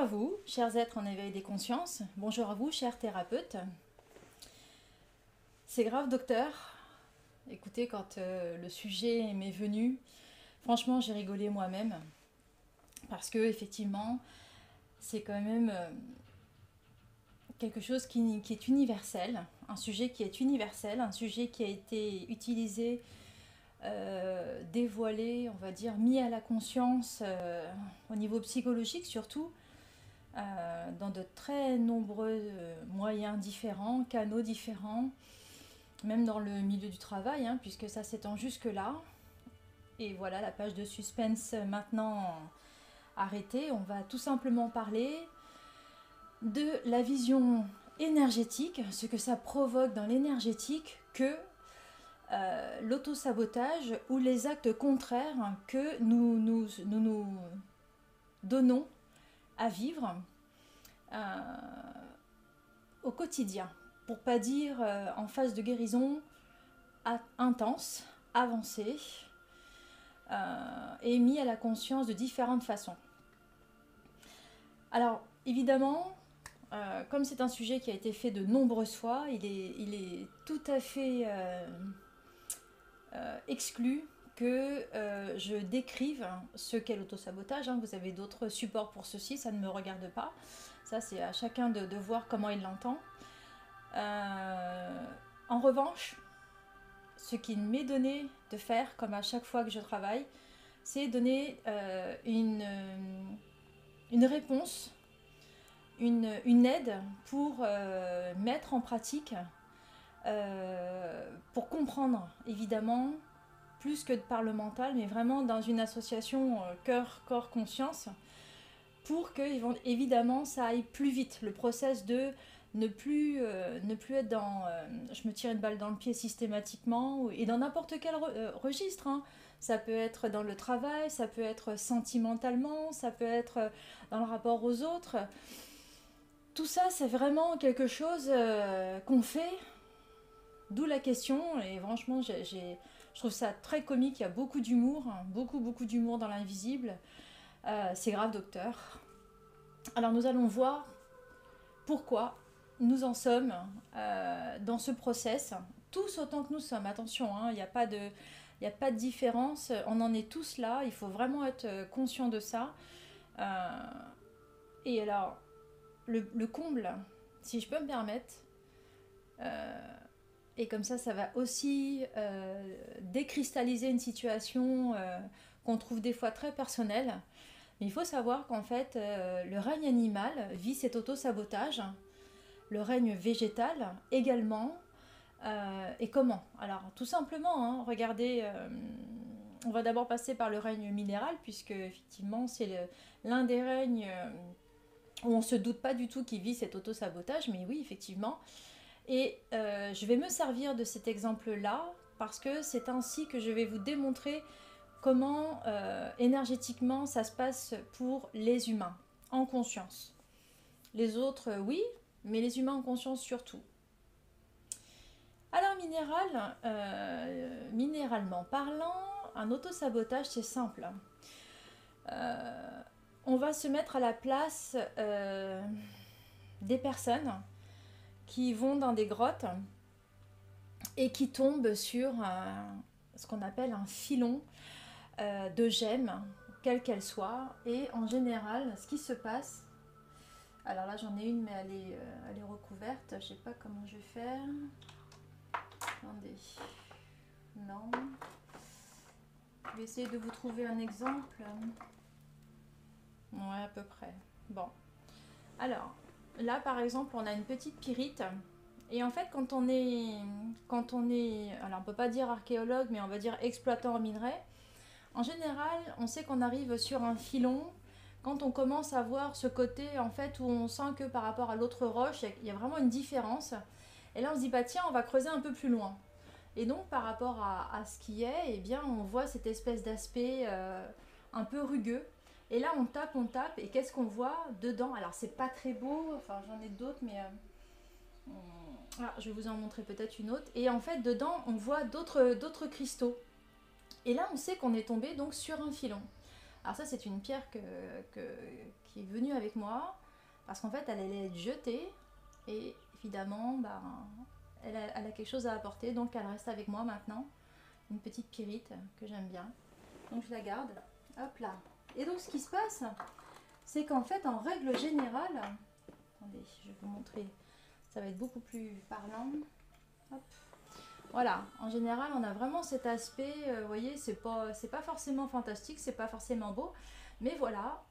à vous, chers êtres en éveil des consciences. Bonjour à vous, chers thérapeutes. C'est grave, docteur. Écoutez, quand euh, le sujet m'est venu, franchement, j'ai rigolé moi-même. Parce que, effectivement, c'est quand même euh, quelque chose qui, est universel, un sujet qui est universel, un sujet qui a été utilisé euh, dévoilé, on va dire, mis à la conscience au niveau psychologique surtout, euh, dans de très nombreux moyens différents, canaux différents, même dans le milieu du travail, hein, puisque ça s'étend jusque-là. Et voilà la page de suspense maintenant arrêtée. On va tout simplement parler de la vision énergétique, ce que ça provoque dans l'énergétique que euh, l'autosabotage ou les actes contraires que nous nous, nous, donnons à vivre euh, au quotidien. Pour pas dire euh, en phase de guérison intense, avancée, et mis à la conscience de différentes façons. Alors, évidemment, comme c'est un sujet qui a été fait de nombreuses fois, il est, il est tout à fait euh, exclu que euh, je décrive ce qu'est l'autosabotage. Hein. Vous avez d'autres supports pour ceci, ça ne me regarde pas. Ça, c'est à chacun de, voir comment il l'entend. Euh, en revanche, ce qu'il m'est donné de faire, comme à chaque fois que je travaille, c'est donner une, une réponse, une, une aide pour mettre en pratique euh, pour comprendre, évidemment, plus que de par le mental, mais vraiment dans une association euh, cœur, corps, conscience, pour que, évidemment, ça aille plus vite. Le process de ne plus, euh, ne plus être dans je me tire une balle dans le pied systématiquement, et dans n'importe quel registre. Hein. Ça peut être dans le travail, ça peut être sentimentalement, ça peut être dans le rapport aux autres. Tout ça, c'est vraiment quelque chose qu'on fait D'où la question, et franchement, je trouve ça très comique, il y a beaucoup d'humour, hein, beaucoup, beaucoup d'humour dans l'invisible. Euh, c'est grave, docteur. Alors nous allons voir pourquoi nous en sommes euh, dans ce process, tous autant que nous sommes. Attention, hein, il n'y a, pas de, différence, on en est tous là, il faut vraiment être conscient de ça. Euh, et alors, le, comble, si je peux me permettre, et comme ça, ça va aussi euh, décristalliser une situation euh, qu'on trouve des fois très personnelle. Mais il faut savoir qu'en fait, euh, le règne animal vit cet auto-sabotage, le règne végétal également. et comment? Alors, tout simplement, hein, regardez, on va d'abord passer par le règne minéral, puisque effectivement, c'est l'un des règnes où on ne se doute pas du tout qu'il vit cet auto-sabotage, mais oui, effectivement, et euh, je vais me servir de cet exemple-là parce que c'est ainsi que je vais vous démontrer comment euh, énergétiquement ça se passe pour les humains en conscience. Les autres, oui, mais les humains en conscience surtout. Alors minéral, euh, minéralement parlant, un autosabotage c'est simple. on va se mettre à la place des personnes qui vont dans des grottes et qui tombent sur ce qu'on appelle un filon euh, de gemmes, quelle qu'elle soit. Et en général, ce qui se passe, alors là j'en ai une mais elle est, euh, recouverte, je sais pas comment je vais faire. Attendez, non. Je vais essayer de vous trouver un exemple. Ouais, à peu près. Bon. Alors, là par exemple on a une petite pyrite. Et en fait quand on est quand on est alors on peut pas dire archéologue mais on va dire exploitant en minerai en général on sait qu'on arrive sur un filon. Quand on commence à voir ce côté en fait où on sent que par rapport à l'autre roche il y a vraiment une différence. Et là on se dit bah tiens on va creuser un peu plus loin. Et donc par rapport à, ce qui est eh bien on voit cette espèce d'aspect euh, un peu rugueux et là, on tape, on tape, et qu'est-ce qu'on voit dedans? Alors, c'est pas très beau, enfin, j'en ai d'autres, mais. Euh, ah, je vais vous en montrer peut-être une autre. Et en fait, dedans, on voit d'autres cristaux. Et là, on sait qu'on est tombé donc sur un filon. Alors ça, c'est une pierre qui est venue avec moi, parce qu'en fait, elle allait être jetée, et évidemment, bah, elle, a, elle, a, quelque chose à apporter, donc elle reste avec moi maintenant. Une petite pyrite que j'aime bien. Donc je la garde. Hop là. Et donc ce qui se passe, c'est qu'en fait, en règle générale, attendez, je vais vous montrer, ça va être beaucoup plus parlant. Voilà, en général, on a vraiment cet aspect, euh, vous voyez, c'est pas, pas forcément fantastique, c'est pas forcément beau, mais voilà,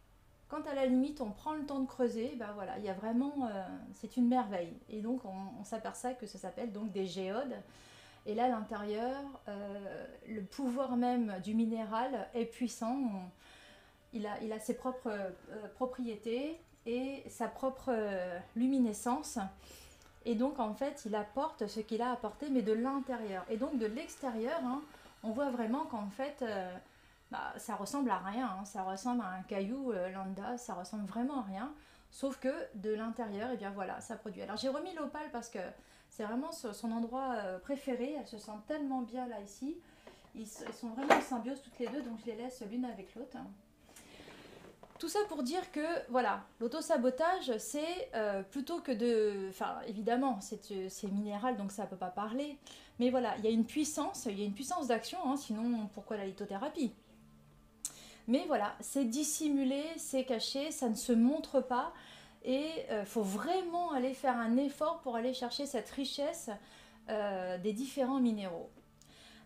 quand à la limite on prend le temps de creuser, ben voilà, il y a vraiment, euh, c'est une merveille. Et donc on, s'aperçoit que ça s'appelle donc des géodes. Et là, à l'intérieur, euh, le pouvoir même du minéral est puissant. Il, a, ses propres propriétés et sa propre luminescence. Et donc, en fait, il apporte ce qu'il a apporté, mais de l'intérieur. Et donc, de l'extérieur, hein, on voit vraiment qu'en fait, euh, bah, ça ressemble à rien. Hein. ça ressemble à un caillou euh, lambda, ça ressemble vraiment à rien. Sauf que de l'intérieur, et eh bien voilà, ça produit. Alors, j'ai remis l'opale parce que c'est vraiment son endroit euh, préféré. Elle se sent tellement bien là, ici. Ils, sont vraiment en symbiose toutes les deux, donc je les laisse l'une avec l'autre. Tout ça pour dire que, voilà, l'autosabotage, c'est euh, plutôt que de... Enfin, évidemment, c'est minéral, donc ça ne peut pas parler. Mais voilà, il y a une puissance, il y a une puissance d'action, hein, sinon pourquoi la lithothérapie? Mais voilà, c'est dissimulé, c'est caché, ça ne se montre pas. Et il euh, faut vraiment aller faire un effort pour aller chercher cette richesse euh, des différents minéraux.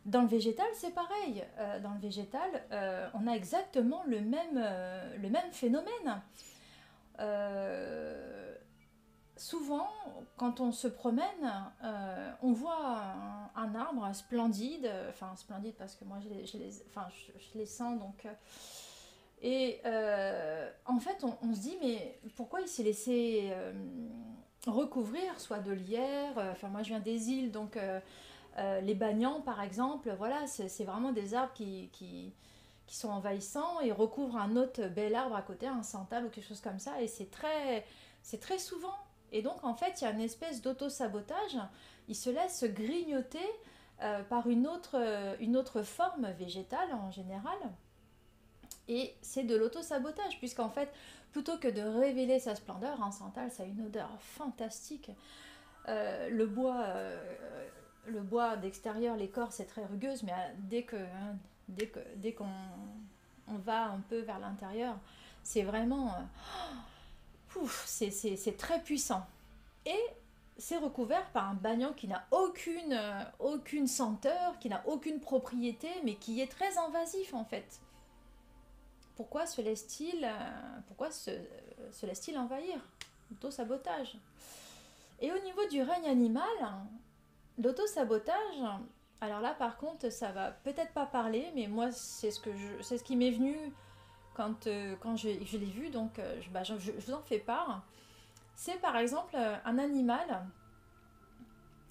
Dans le végétal, c'est pareil. Euh, dans le végétal, euh, on a exactement le même, euh, le même phénomène. souvent, quand on se promène, on voit un, arbre splendide, enfin splendide parce que moi je les, je les, je, les sens donc. et en fait, on, se dit, mais pourquoi il s'est laissé recouvrir, soit de lierre, enfin moi je viens des îles, donc euh, les bagnans, par exemple, voilà, c'est vraiment des arbres qui, qui, sont envahissants et recouvrent un autre bel arbre à côté, un santal ou quelque chose comme ça. Et c'est très, très souvent. Et donc, en fait, il y a une espèce d'auto-sabotage. Il se laisse grignoter euh, par une autre, une autre forme végétale en général. Et c'est de l'auto-sabotage, puisqu'en fait, plutôt que de révéler sa splendeur, un santal, ça a une odeur fantastique. Euh, le bois le bois d'extérieur, l'écorce est très rugueuse, mais euh, dès que hein, qu'on on va un peu vers l'intérieur, c'est vraiment euh, c'est très puissant. Et c'est recouvert par un bagnon qui n'a aucune, euh, aucune senteur, qui n'a aucune propriété, mais qui est très invasif en fait. Pourquoi se laisse-t-il envahir? Auto-sabotage. Et au niveau du règne animal, L'auto-sabotage, alors là par contre ça va peut-être pas parler, mais moi c'est ce, qui m'est venu quand, euh, je, l'ai vu, donc euh, je, bah, je, vous en fais part. C'est par exemple euh, un animal,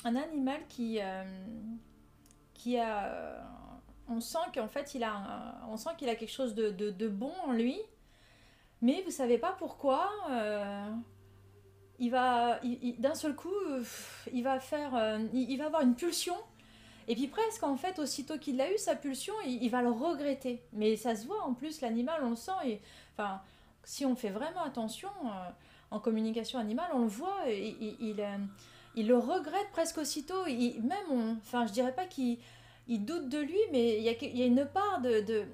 un animal qui, a... On sent qu'en fait il a, qu'il a quelque chose de, bon en lui, mais vous savez pas pourquoi il va, d'un seul coup, euh, il va faire, euh, il, va avoir une pulsion. Et puis presque, en fait, aussitôt qu'il a eu sa pulsion, il, va le regretter. Mais ça se voit, en plus, l'animal, on le sent. Et, enfin, si on fait vraiment attention euh, en communication animale, on le voit. Il, il, le regrette presque aussitôt. même, on, enfin, je dirais pas qu'il doute de lui, mais il y a, il une part de... de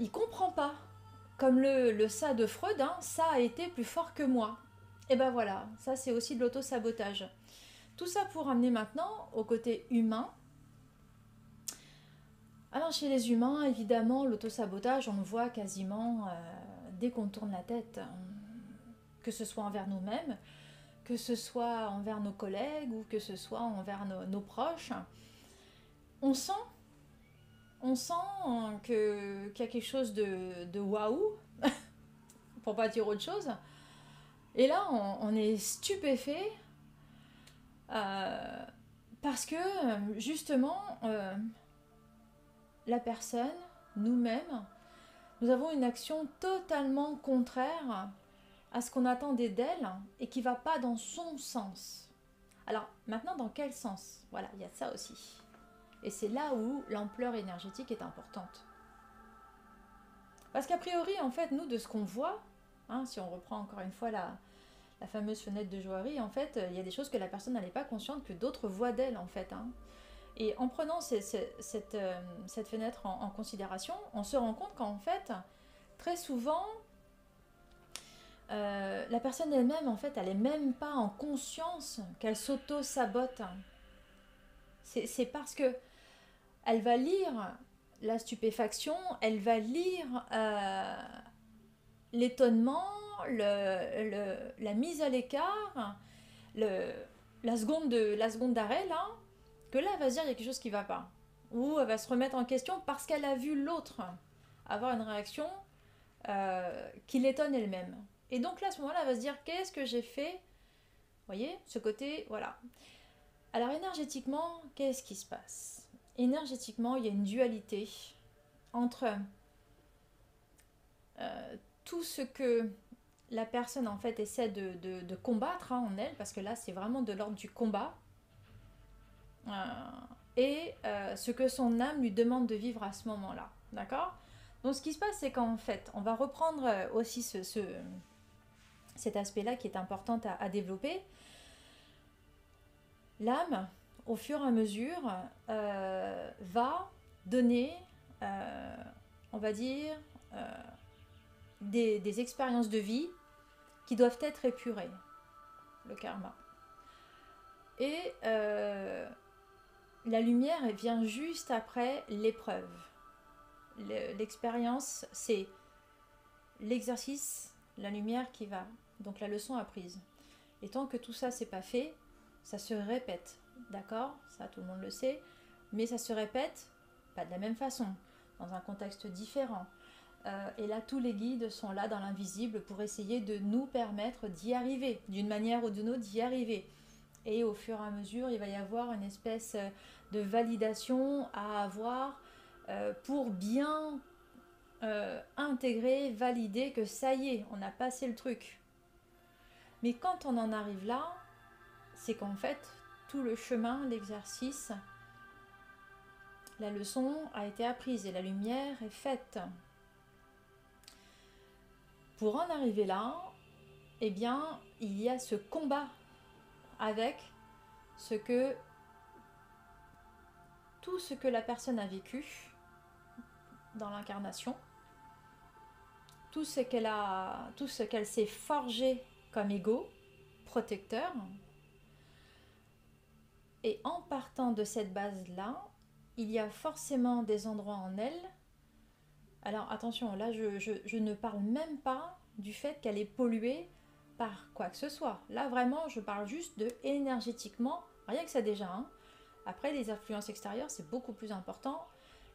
il comprend pas. Comme le, le ça de Freud, hein, ça a été plus fort que moi. Et ben voilà, ça c'est aussi de l'auto-sabotage. Tout ça pour amener maintenant au côté humain. Alors chez les humains, évidemment, l'auto-sabotage, on le voit quasiment euh, dès qu'on tourne la tête, hein. que ce soit envers nous-mêmes, que ce soit envers nos collègues ou que ce soit envers nos, proches. On sent, on sent que, qu'il y a quelque chose de, de waouh, pour pas dire autre chose, et là, on, est stupéfait euh, parce que justement, euh, la personne, nous-mêmes, nous avons une action totalement contraire à ce qu'on attendait d'elle et qui va pas dans son sens. Alors maintenant, dans quel sens? Voilà, il y a ça aussi. Et c'est là où l'ampleur énergétique est importante. Parce qu'a priori, en fait, nous, de ce qu'on voit, hein, si on reprend encore une fois la, la fameuse fenêtre de joaillerie, en fait, il y a des choses que la personne n'est pas consciente que d'autres voient d'elle, en fait. Hein. Et en prenant cette, euh, cette, fenêtre en, considération, on se rend compte qu'en fait, très souvent, euh, la personne elle-même, en fait, elle n'est même pas en conscience qu'elle s'auto-sabote. C'est parce que elle va lire la stupéfaction, elle va lire euh, l'étonnement, le, la mise à l'écart, la seconde d'arrêt, là, que là, elle va se dire il y a quelque chose qui va pas. Ou elle va se remettre en question parce qu'elle a vu l'autre avoir une réaction euh, qui l'étonne elle-même. Et donc là, à ce moment-là, elle va se dire qu'est-ce que j'ai fait? Vous voyez, ce côté, voilà. Alors énergétiquement, qu'est-ce qui se passe? Énergétiquement, il y a une dualité entre euh, tout ce que la personne en fait essaie de, combattre hein, en elle, parce que là c'est vraiment de l'ordre du combat, euh, et euh, ce que son âme lui demande de vivre à ce moment-là. D'accord? Donc ce qui se passe, c'est qu'en fait, on va reprendre euh, aussi ce, cet aspect-là qui est important à, développer. L'âme, au fur et à mesure, va donner, on va dire, des, expériences de vie qui doivent être épurées, le karma. Et la lumière vient juste après l'épreuve. L'expérience, c'est l'exercice, la lumière qui va. Donc la leçon apprise. Et tant que tout ça c'est pas fait, ça se répète. D'accord? Ça tout le monde le sait. Mais ça se répète pas de la même façon, dans un contexte différent. Euh, et là, tous les guides sont là dans l'invisible pour essayer de nous permettre d'y arriver, d'une manière ou d'une autre d'y arriver. Et au fur et à mesure, il va y avoir une espèce de validation à avoir euh, pour bien euh, intégrer, valider que ça y est, on a passé le truc. Mais quand on en arrive là, c'est qu'en fait, tout le chemin, l'exercice, la leçon a été apprise et la lumière est faite. Pour en arriver là, eh bien, il y a ce combat avec ce que tout ce que la personne a vécu dans l'incarnation, tout ce qu'elle a, tout ce qu'elle s'est forgé comme ego protecteur. Et en partant de cette base-là, il y a forcément des endroits en elle. Alors attention, là je, ne parle même pas du fait qu'elle est polluée par quoi que ce soit. Là, vraiment, je parle juste de énergétiquement, rien que ça déjà. Hein. Après, les influences extérieures, c'est beaucoup plus important.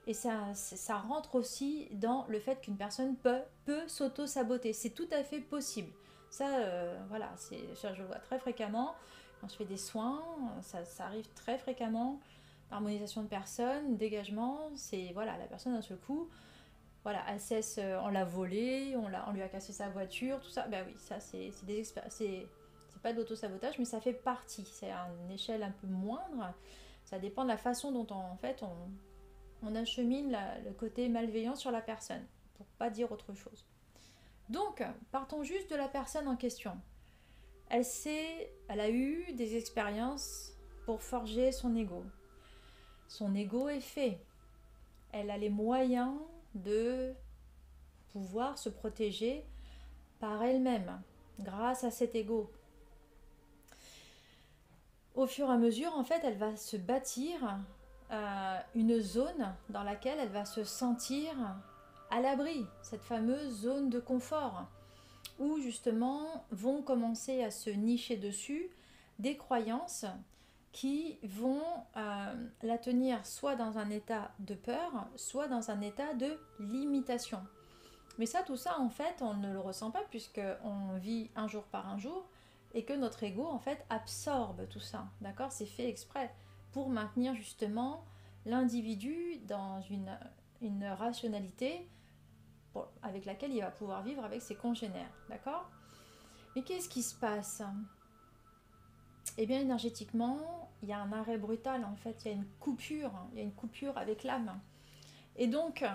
Et ça, ça rentre aussi dans le fait qu'une personne peut, s'auto-saboter. C'est tout à fait possible. Ça, euh, voilà, je le vois très fréquemment. Quand je fais des soins, ça, ça arrive très fréquemment. Harmonisation de personnes, dégagement, c'est voilà, la personne d'un seul coup, voilà, cesse, euh, on l'a volé, on, on lui a cassé sa voiture, tout ça. Ben oui, ça c'est des c'est pas de l'auto-sabotage, mais ça fait partie. C'est à une échelle un peu moindre. Ça dépend de la façon dont on, en fait on, on achemine le côté malveillant sur la personne, pour pas dire autre chose. Donc, partons juste de la personne en question. Elle sait, elle a eu des expériences pour forger son ego. Son ego est fait. Elle a les moyens de pouvoir se protéger par elle-même grâce à cet ego. Au fur et à mesure, en fait, elle va se bâtir euh, une zone dans laquelle elle va se sentir à l'abri, cette fameuse zone de confort, où justement vont commencer à se nicher dessus des croyances qui vont euh, la tenir soit dans un état de peur, soit dans un état de limitation. Mais ça, tout ça, en fait, on ne le ressent pas puisque on vit un jour par un jour et que notre ego, en fait, absorbe tout ça. D'accord? C'est fait exprès pour maintenir justement l'individu dans une, une rationalité avec laquelle il va pouvoir vivre avec ses congénères. D'accord? Mais qu'est-ce qui se passe? Eh bien, énergétiquement, il y a un arrêt brutal, en fait, il y a une coupure, il y a une coupure avec l'âme. Et donc,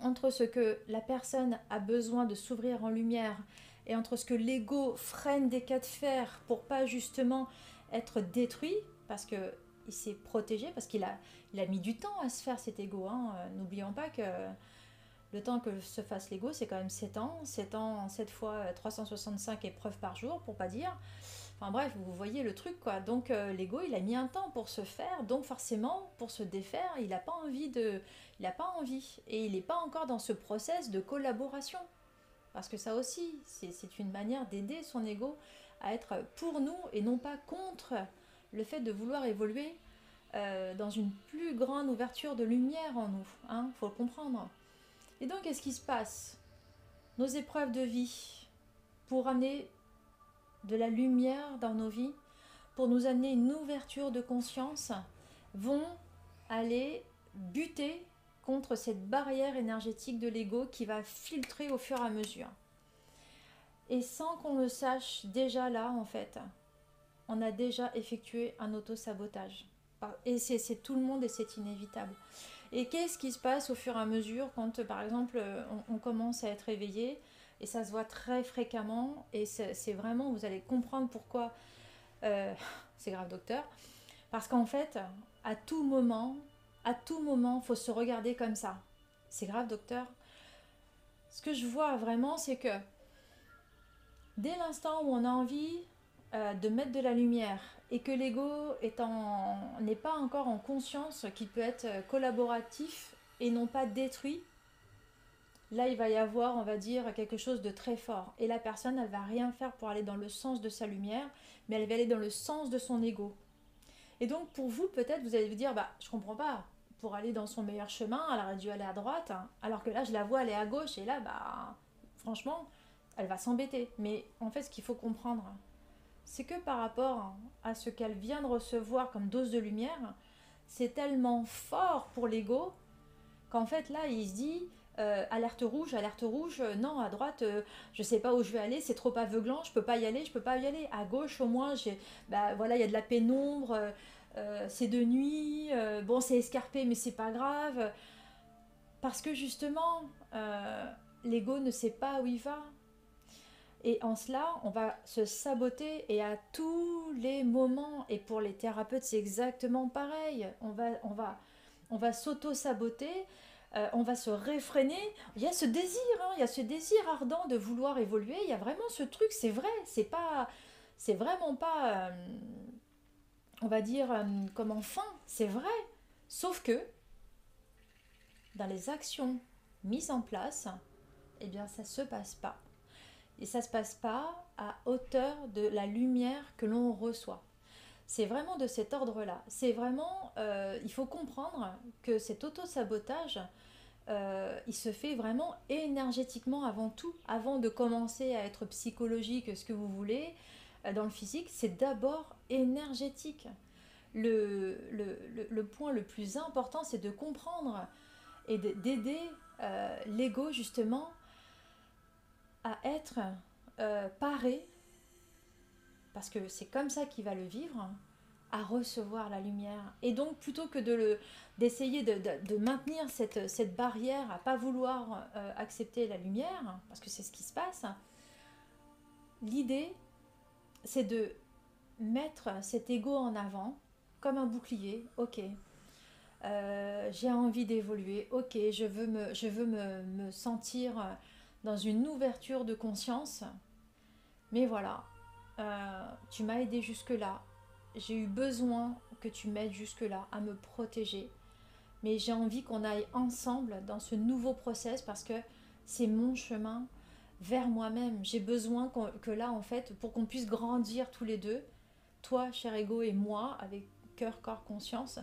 entre ce que la personne a besoin de s'ouvrir en lumière et entre ce que l'ego freine des cas de fer pour pas justement être détruit, parce que il s'est protégé, parce qu'il a, mis du temps à se faire cet ego. Hein. N'oublions pas que le temps que se fasse l'ego, c'est quand même 7 ans. 7 ans, 7 fois 365 épreuves par jour, pour pas dire. Enfin bref, vous voyez le truc quoi. Donc euh, l'ego, il a mis un temps pour se faire, donc forcément pour se défaire, il n'a pas envie de, il n'a pas envie et il n'est pas encore dans ce process de collaboration. Parce que ça aussi, c'est une manière d'aider son ego à être pour nous et non pas contre le fait de vouloir évoluer euh, dans une plus grande ouverture de lumière en nous. Hein, faut le comprendre. Et donc, qu'est-ce qui se passe? Nos épreuves de vie pour amener de la lumière dans nos vies, pour nous amener une ouverture de conscience, vont aller buter contre cette barrière énergétique de l'ego qui va filtrer au fur et à mesure. Et sans qu'on le sache déjà là, en fait, on a déjà effectué un auto-sabotage. Et c'est tout le monde et c'est inévitable. Et qu'est-ce qui se passe au fur et à mesure quand, par exemple, on, on commence à être éveillé? Et ça se voit très fréquemment et c'est vraiment, vous allez comprendre pourquoi euh, c'est grave docteur, parce qu'en fait, à tout moment, à tout moment, faut se regarder comme ça. C'est grave docteur. Ce que je vois vraiment, c'est que dès l'instant où on a envie euh, de mettre de la lumière et que l'ego n'est pas encore en conscience qu'il peut être collaboratif et non pas détruit, là il va y avoir, on va dire, quelque chose de très fort. Et la personne, elle va rien faire pour aller dans le sens de sa lumière, mais elle va aller dans le sens de son ego. Et donc pour vous, peut-être, vous allez vous dire, bah je comprends pas. Pour aller dans son meilleur chemin, elle aurait dû aller à droite, hein. alors que là je la vois aller à gauche, et là, bah franchement, elle va s'embêter. Mais en fait, ce qu'il faut comprendre, c'est que par rapport à ce qu'elle vient de recevoir comme dose de lumière, c'est tellement fort pour l'ego qu'en fait là, il se dit, euh, alerte rouge, alerte rouge, euh, non, à droite, euh, je sais pas où je vais aller, c'est trop aveuglant, je peux pas y aller, je peux pas y aller. À gauche, au moins, j'ai, bah voilà, il y a de la pénombre, c'est de nuit, bon, c'est escarpé, mais c'est pas grave. Parce que justement, l'ego ne sait pas où il va. Et en cela, on va se saboter et à tous les moments, et pour les thérapeutes, c'est exactement pareil. On va, on va, on va s'auto-saboter euh, on va se réfréner. Il y a ce désir, hein, il y a ce désir ardent de vouloir évoluer. Il y a vraiment ce truc, c'est vrai, c'est pas, c'est vraiment pas, euh, on va dire euh, comme enfin, c'est vrai. Sauf que dans les actions mises en place, eh bien ça se passe pas. Et ça se passe pas à hauteur de la lumière que l'on reçoit. C'est vraiment de cet ordre-là. C'est vraiment, euh, il faut comprendre que cet auto-sabotage, euh, il se fait vraiment énergétiquement avant tout, avant de commencer à être psychologique, ce que vous voulez, euh, dans le physique, c'est d'abord énergétique. Le, le, point le plus important, c'est de comprendre et d'aider l'ego justement à être paré parce que c'est comme ça qu'il va le vivre, à recevoir la lumière. Et donc, plutôt que de le, d'essayer de, maintenir cette, cette, barrière à pas vouloir euh, accepter la lumière, parce que c'est ce qui se passe, l'idée, c'est de mettre cet ego en avant comme un bouclier. Ok, euh, j'ai envie d'évoluer. Ok, je veux, me, je veux me, me sentir dans une ouverture de conscience. Mais voilà, euh, tu m'as aidé jusque-là, j'ai eu besoin que tu m'aides jusque-là à me protéger, mais j'ai envie qu'on aille ensemble dans ce nouveau process parce que c'est mon chemin vers moi-même. J'ai besoin que là, en fait, pour qu'on puisse grandir tous les deux, toi, cher ego, et moi, avec cœur, corps, conscience,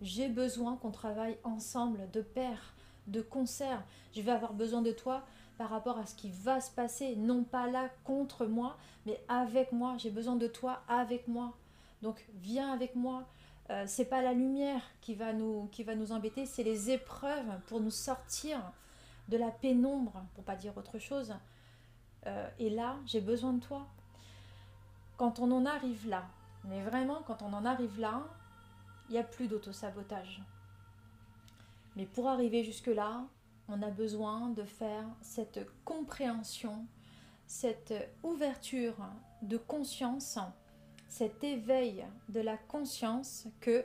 j'ai besoin qu'on travaille ensemble, de pair, de concert. Je vais avoir besoin de toi par rapport à ce qui va se passer, non pas là contre moi, mais avec moi. J'ai besoin de toi avec moi. Donc viens avec moi. Euh, c'est pas la lumière qui va nous, qui va nous embêter, c'est les épreuves pour nous sortir de la pénombre, pour pas dire autre chose. Euh, et là, j'ai besoin de toi. Quand on en arrive là, mais vraiment, quand on en arrive là, il n'y a plus d'auto-sabotage. Mais pour arriver jusque-là, on a besoin de faire cette compréhension, cette ouverture de conscience, cet éveil de la conscience que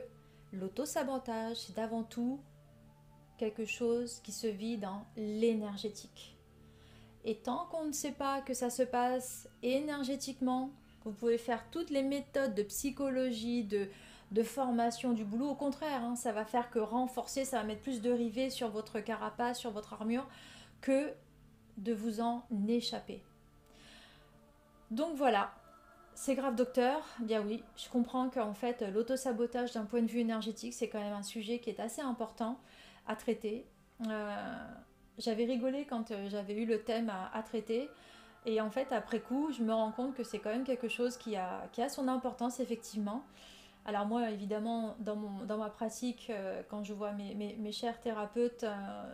l'auto-sabotage, c'est avant tout quelque chose qui se vit dans l'énergétique. Et tant qu'on ne sait pas que ça se passe énergétiquement, vous pouvez faire toutes les méthodes de psychologie, de, de formation, du boulot. Au contraire, hein, ça va faire que renforcer, ça va mettre plus de rivets sur votre carapace, sur votre armure, que de vous en échapper. Donc voilà, c'est grave docteur, bien oui, je comprends qu'en fait l'autosabotage d'un point de vue énergétique, c'est quand même un sujet qui est assez important à traiter. Euh, j'avais rigolé quand euh, j'avais eu le thème à, traiter. Et en fait, après coup, je me rends compte que c'est quand même quelque chose qui a son importance, effectivement. Alors moi, évidemment, dans, mon, dans ma pratique, euh, quand je vois mes, mes, chers thérapeutes,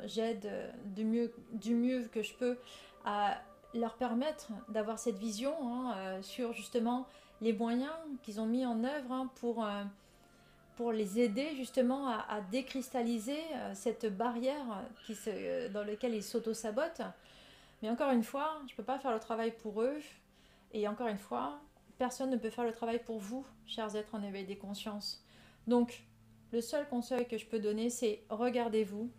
j'aide du mieux, du mieux que je peux à leur permettre d'avoir cette vision hein, sur justement les moyens qu'ils ont mis en œuvre hein, pour pour les aider justement à, décristalliser euh, cette barrière qui se, euh, dans laquelle ils s'auto-sabotent. Mais encore une fois, je ne peux pas faire le travail pour eux. Et encore une fois, personne ne peut faire le travail pour vous, chers êtres en éveil des consciences. Donc, le seul conseil que je peux donner, c'est regardez-vous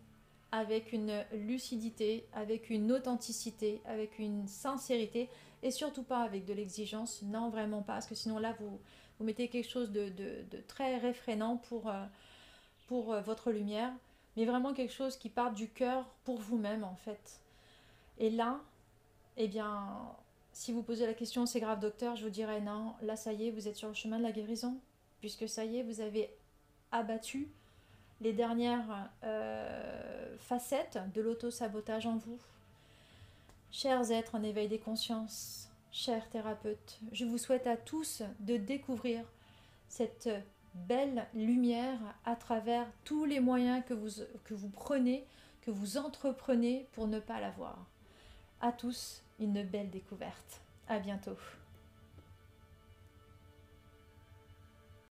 avec une lucidité, avec une authenticité, avec une sincérité, et surtout pas avec de l'exigence. Non, vraiment pas, parce que sinon là, vous, vous mettez quelque chose de, très réfrénant pour, euh, pour euh, votre lumière, mais vraiment quelque chose qui part du cœur pour vous-même en fait. Et là, eh bien, si vous posez la question c'est grave docteur, je vous dirais non, là ça y est, vous êtes sur le chemin de la guérison, puisque ça y est, vous avez abattu les dernières euh, facettes de l'auto-sabotage en vous. Chers êtres en éveil des consciences, chers thérapeutes, je vous souhaite à tous de découvrir cette belle lumière à travers tous les moyens que vous, que vous prenez, que vous entreprenez pour ne pas la voir. À tous, une belle découverte. À bientôt.